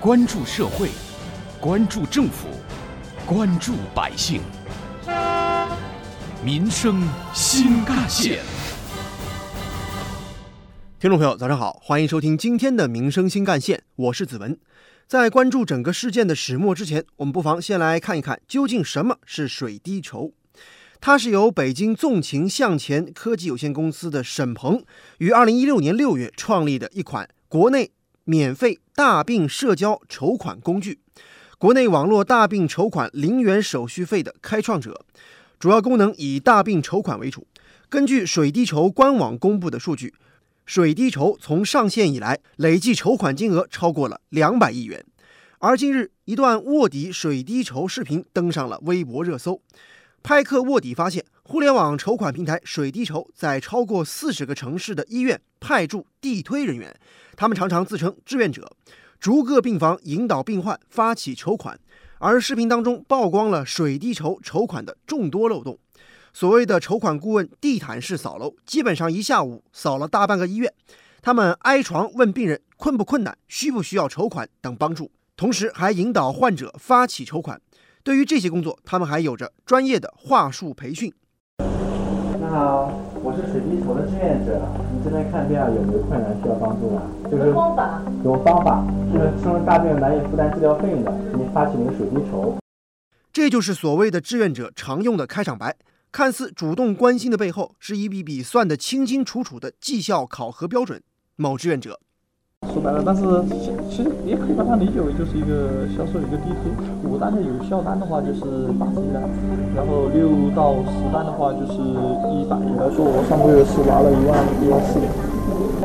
关注社会，关注政府，关注百姓，民生新干线。听众朋友，早上好，欢迎收听今天的《民生新干线》，我是子文。在关注整个事件的始末之前，我们不妨先来看一看，究竟什么是水滴筹。它是由北京纵情向前科技有限公司的沈鹏于二零一六年六月创立的一款国内免费大病社交筹款工具，国内网络大病筹款零元手续费的开创者，主要功能以大病筹款为主。根据水滴筹官网公布的数据。水滴筹从上线以来，累计筹款金额超过了两百亿元。而近日，一段卧底水滴筹视频登上了微博热搜。派克卧底发现，互联网筹款平台水滴筹在超过四十个城市的医院派驻地推人员，他们常常自称志愿者，逐个病房引导病患发起筹款。而视频当中曝光了水滴筹筹款的众多漏洞。所谓的筹款顾问地毯式扫楼，基本上一下午扫了大半个医院。他们挨床问病人困不困难、需不需要筹款等帮助，同时还引导患者发起筹款。对于这些工作，他们还有着专业的话术培训。你好，我是水滴筹的志愿者，你这边看病啊有没有困难需要帮助吗？就是方法，有方法，就是生了大病难以负担治疗费用的，给你发起一个水滴筹。这就是所谓的志愿者常用的开场白。看似主动关心的背后，是一笔笔算得清清楚楚的绩效考核标准。某志愿者说白了，但是其实也可以把它理解为就是一个销售一个地推。五单的有效单的话就是八十一单，然后六到十单的话就是一百。来说，我上个月是拿了一万一万四。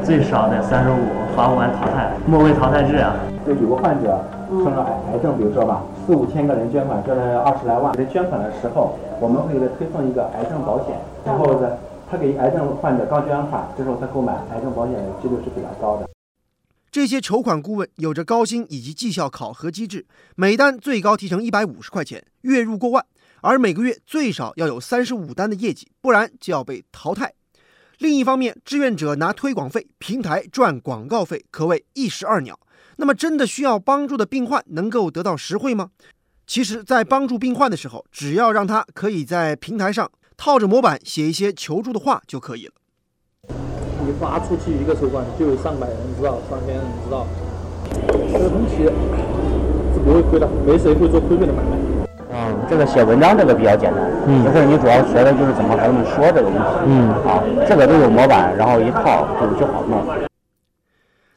最少得三十五，罚五万淘汰，末位淘汰制啊。就有个患者生了癌癌症，比如说吧，四五千个人捐款，捐了二十来万。给他捐款的时候，我们会给他推送一个癌症保险。然后呢，他给癌症患者刚捐完款，这时候他购买癌症保险的几率是比较高的。这些筹款顾问有着高薪以及绩效考核机制，每单最高提成一百五十块钱，月入过万，而每个月最少要有三十五单的业绩，不然就要被淘汰。另一方面，志愿者拿推广费，平台赚广告费，可谓一石二鸟。那么，真的需要帮助的病患能够得到实惠吗？其实，在帮助病患的时候，只要让他可以在平台上套着模板写一些求助的话就可以了。你发出去一个筹款，就有上百人知道，上千人知道，这个东西是不会亏的，没谁会做亏本的买卖。嗯，这个写文章这个比较简单，嗯，就是你主要学的就是怎么和他们说这个东西，嗯，啊，这个都有模板，然后一套就就好弄。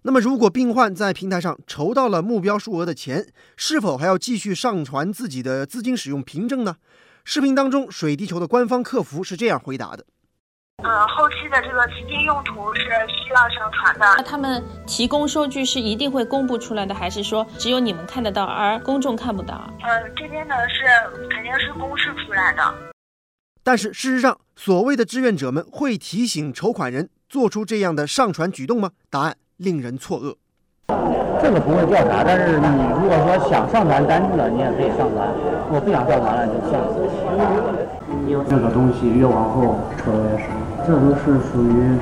那么，如果病患在平台上筹到了目标数额的钱，是否还要继续上传自己的资金使用凭证呢？视频当中，水滴筹的官方客服是这样回答的：呃，后期的这个资金用途是需要上传的。那他们提供收据是一定会公布出来的，还是说只有你们看得到，而公众看不到？呃，这边呢是肯定是公示出来的。但是事实上，所谓的志愿者们会提醒筹款人做出这样的上传举动吗？答案。令人错愕。这个不会调查，但是你如果说想上传单据了，你也可以上传；我不想上传了，就算了。这个东西越往后抽的越少，这都是属于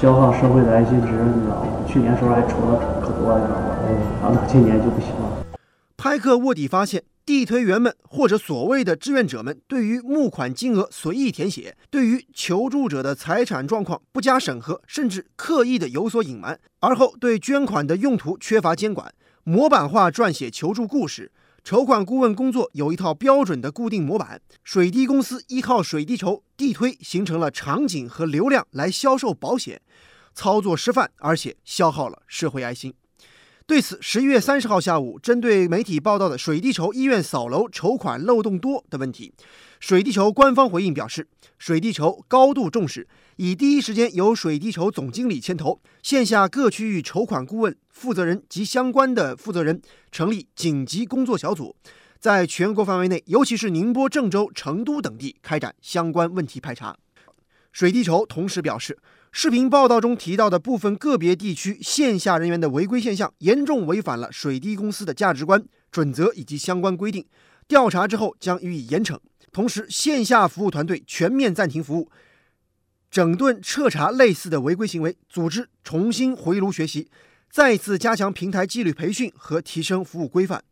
消耗社会的爱心值，你知道吗？去年时候还抽的可多，你知道吗？然后今年就不行了。拍客卧底发现。地推员们或者所谓的志愿者们，对于募款金额随意填写，对于求助者的财产状况不加审核，甚至刻意的有所隐瞒，而后对捐款的用途缺乏监管，模板化撰写求助故事。筹款顾问工作有一套标准的固定模板，水滴公司依靠水滴筹地推形成了场景和流量来销售保险，操作示范，而且消耗了社会爱心。对此，十一月三十号下午，针对媒体报道的水滴筹医院扫楼筹款漏洞多的问题，水滴筹官方回应表示，水滴筹高度重视，已第一时间由水滴筹总经理牵头，线下各区域筹款顾问负责人及相关的负责人成立紧急工作小组，在全国范围内，尤其是宁波、郑州、成都等地开展相关问题排查。水滴筹同时表示。视频报道中提到的部分个别地区线下人员的违规现象，严重违反了水滴公司的价值观、准则以及相关规定。调查之后将予以严惩。同时，线下服务团队全面暂停服务，整顿彻查类似的违规行为，组织重新回炉学习，再次加强平台纪律培训和提升服务规范。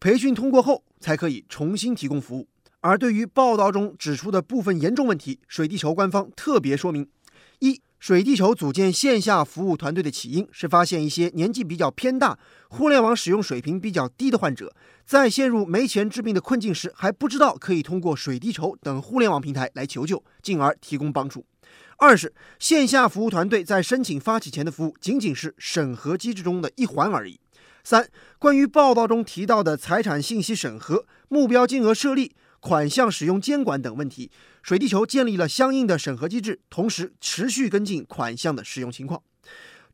培训通过后，才可以重新提供服务。而对于报道中指出的部分严重问题，水滴筹官方特别说明：一、水滴筹组建线下服务团队的起因是发现一些年纪比较偏大、互联网使用水平比较低的患者，在陷入没钱治病的困境时，还不知道可以通过水滴筹等互联网平台来求救，进而提供帮助。二是线下服务团队在申请发起前的服务仅仅是审核机制中的一环而已。三、关于报道中提到的财产信息审核、目标金额设立、款项使用监管等问题，水滴筹建立了相应的审核机制，同时持续跟进款项的使用情况。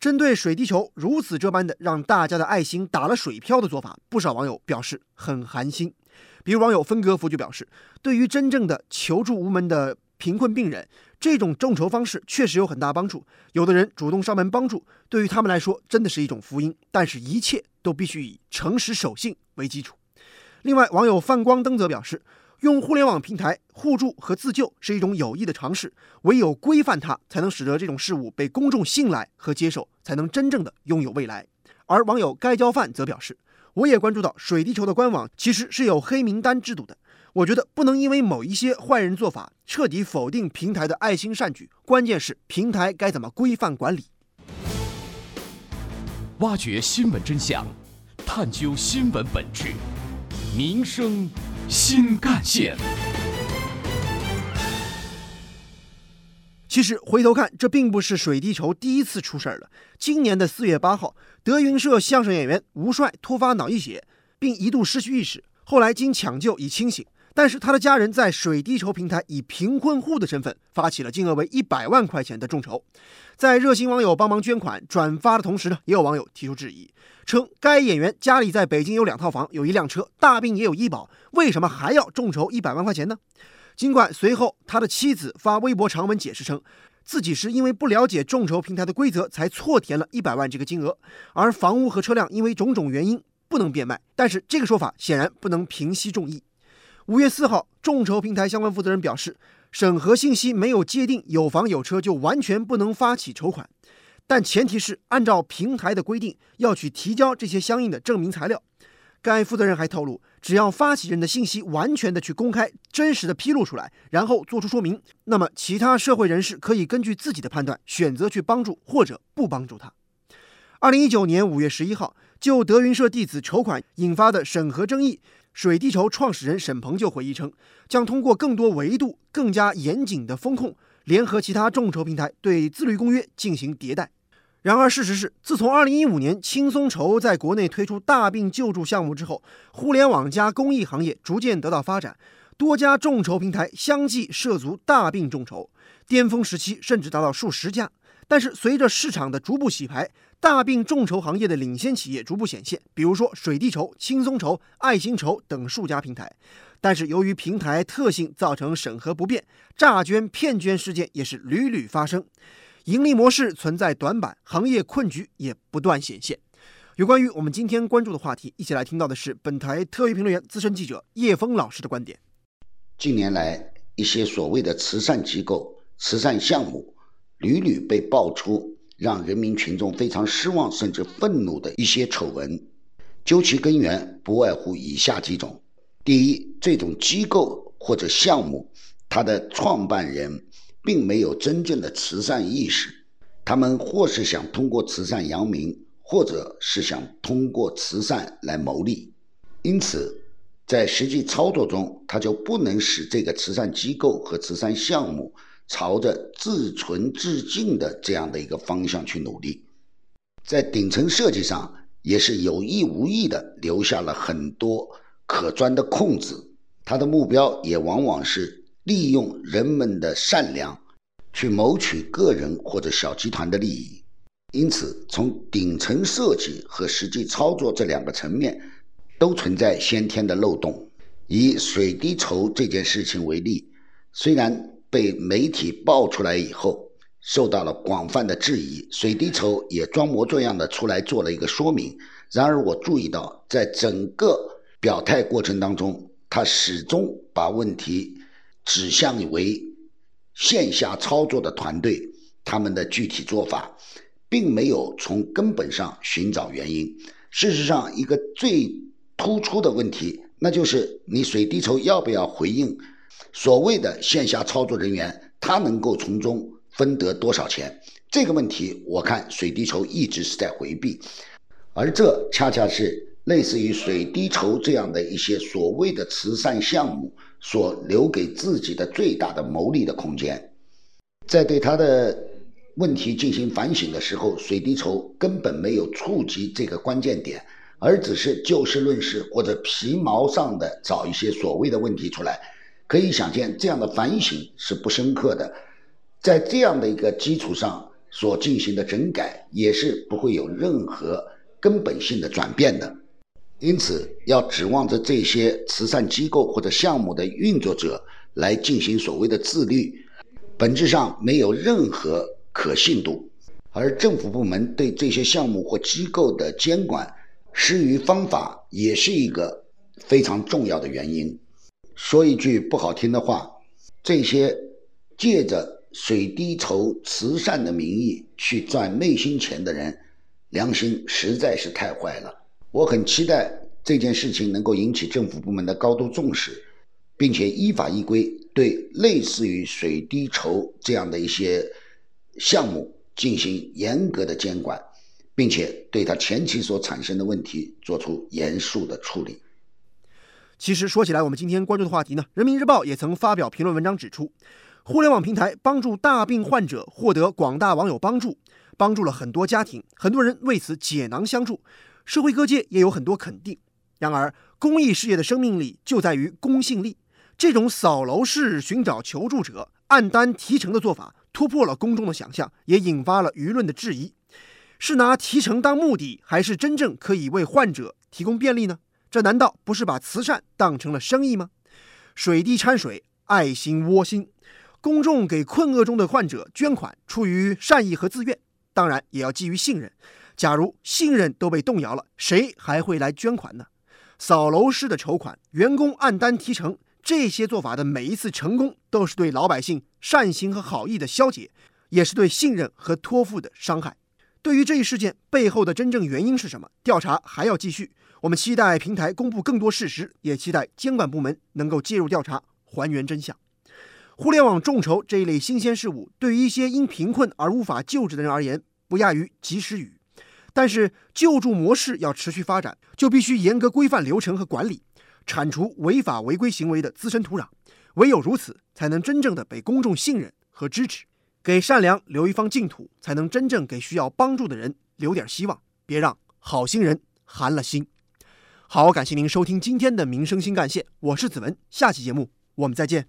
针对水滴筹如此这般的让大家的爱心打了水漂的做法，不少网友表示很寒心。比如网友分割福就表示，对于真正的求助无门的贫困病人，这种众筹方式确实有很大帮助。有的人主动上门帮助，对于他们来说真的是一种福音。但是，一切都必须以诚实守信为基础。另外，网友泛光灯则表示，用互联网平台互助和自救是一种有益的尝试，唯有规范它，才能使得这种事物被公众信赖和接受，才能真正的拥有未来。而网友该交饭则表示，我也关注到水滴筹的官网其实是有黑名单制度的。我觉得不能因为某一些坏人做法彻底否定平台的爱心善举，关键是平台该怎么规范管理。挖掘新闻真相，探究新闻本质，民生新干线。其实回头看，这并不是水滴筹第一次出事儿了。今年的四月八号，德云社相声演员吴帅突发脑溢血，并一度失去意识，后来经抢救已清醒。但是他的家人在水滴筹平台以贫困户的身份发起了金额为一百万块钱的众筹，在热心网友帮忙捐款转发的同时呢，也有网友提出质疑，称该演员家里在北京有两套房，有一辆车，大病也有医保，为什么还要众筹一百万块钱呢？尽管随后他的妻子发微博长文解释称，自己是因为不了解众筹平台的规则才错填了一百万这个金额，而房屋和车辆因为种种原因不能变卖，但是这个说法显然不能平息众议。五月四号，众筹平台相关负责人表示，审核信息没有界定有房有车就完全不能发起筹款，但前提是按照平台的规定要去提交这些相应的证明材料。该负责人还透露，只要发起人的信息完全的去公开、真实的披露出来，然后做出说明，那么其他社会人士可以根据自己的判断选择去帮助或者不帮助他。二零一九年五月十一号，就德云社弟子筹款引发的审核争议。水滴筹创始人沈鹏就回忆称，将通过更多维度、更加严谨的风控，联合其他众筹平台对自律公约进行迭代。然而，事实是，自从2015年轻松筹在国内推出大病救助项目之后，互联网加公益行业逐渐得到发展，多家众筹平台相继涉足大病众筹，巅峰时期甚至达到数十家。但是，随着市场的逐步洗牌，大病众筹行业的领先企业逐步显现，比如说水滴筹、轻松筹、爱心筹等数家平台。但是由于平台特性造成审核不便，诈捐骗捐事件也是屡屡发生，盈利模式存在短板，行业困局也不断显现。有关于我们今天关注的话题，一起来听到的是本台特约评论员、资深记者叶峰老师的观点。近年来，一些所谓的慈善机构、慈善项目屡屡被爆出。让人民群众非常失望甚至愤怒的一些丑闻，究其根源，不外乎以下几种：第一，这种机构或者项目，它的创办人并没有真正的慈善意识，他们或是想通过慈善扬名，或者是想通过慈善来牟利，因此，在实际操作中，他就不能使这个慈善机构和慈善项目。朝着自存自净的这样的一个方向去努力，在顶层设计上也是有意无意的留下了很多可钻的空子。他的目标也往往是利用人们的善良去谋取个人或者小集团的利益。因此，从顶层设计和实际操作这两个层面都存在先天的漏洞。以水滴筹这件事情为例，虽然。被媒体爆出来以后，受到了广泛的质疑。水滴筹也装模作样的出来做了一个说明。然而，我注意到，在整个表态过程当中，他始终把问题指向为线下操作的团队他们的具体做法，并没有从根本上寻找原因。事实上，一个最突出的问题，那就是你水滴筹要不要回应所谓的线下操作人员，他能够从中分得多少钱？这个问题，我看水滴筹一直是在回避，而这恰恰是类似于水滴筹这样的一些所谓的慈善项目所留给自己的最大的牟利的空间。在对他的问题进行反省的时候，水滴筹根本没有触及这个关键点，而只是就事论事或者皮毛上的找一些所谓的问题出来。可以想见，这样的反省是不深刻的，在这样的一个基础上。所进行的整改也是不会有任何根本性的转变的，因此要指望着这些慈善机构或者项目的运作者来进行所谓的自律，本质上没有任何可信度。而政府部门对这些项目或机构的监管失于方法，也是一个非常重要的原因。说一句不好听的话，这些借着。水滴筹慈善的名义去赚内心钱的人，良心实在是太坏了。我很期待这件事情能够引起政府部门的高度重视，并且依法依规对类似于水滴筹这样的一些项目进行严格的监管，并且对它前期所产生的问题做出严肃的处理。其实说起来，我们今天关注的话题呢，人民日报也曾发表评论文章指出。互联网平台帮助大病患者获得广大网友帮助，帮助了很多家庭，很多人为此解囊相助，社会各界也有很多肯定。然而，公益事业的生命力就在于公信力。这种扫楼式寻找求助者、按单提成的做法，突破了公众的想象，也引发了舆论的质疑：是拿提成当目的，还是真正可以为患者提供便利呢？这难道不是把慈善当成了生意吗？水滴掺水，爱心窝心。公众给困厄中的患者捐款，出于善意和自愿，当然也要基于信任。假如信任都被动摇了，谁还会来捐款呢？扫楼式的筹款，员工按单提成，这些做法的每一次成功，都是对老百姓善心和好意的消解，也是对信任和托付的伤害。对于这一事件背后的真正原因是什么，调查还要继续。我们期待平台公布更多事实，也期待监管部门能够介入调查，还原真相。互联网众筹这一类新鲜事物，对于一些因贫困而无法救治的人而言，不亚于及时雨。但是，救助模式要持续发展，就必须严格规范流程和管理，铲除违法违规行为的滋生土壤。唯有如此，才能真正的被公众信任和支持，给善良留一方净土，才能真正给需要帮助的人留点希望。别让好心人寒了心。好，感谢您收听今天的民生新干线，我是子文，下期节目我们再见。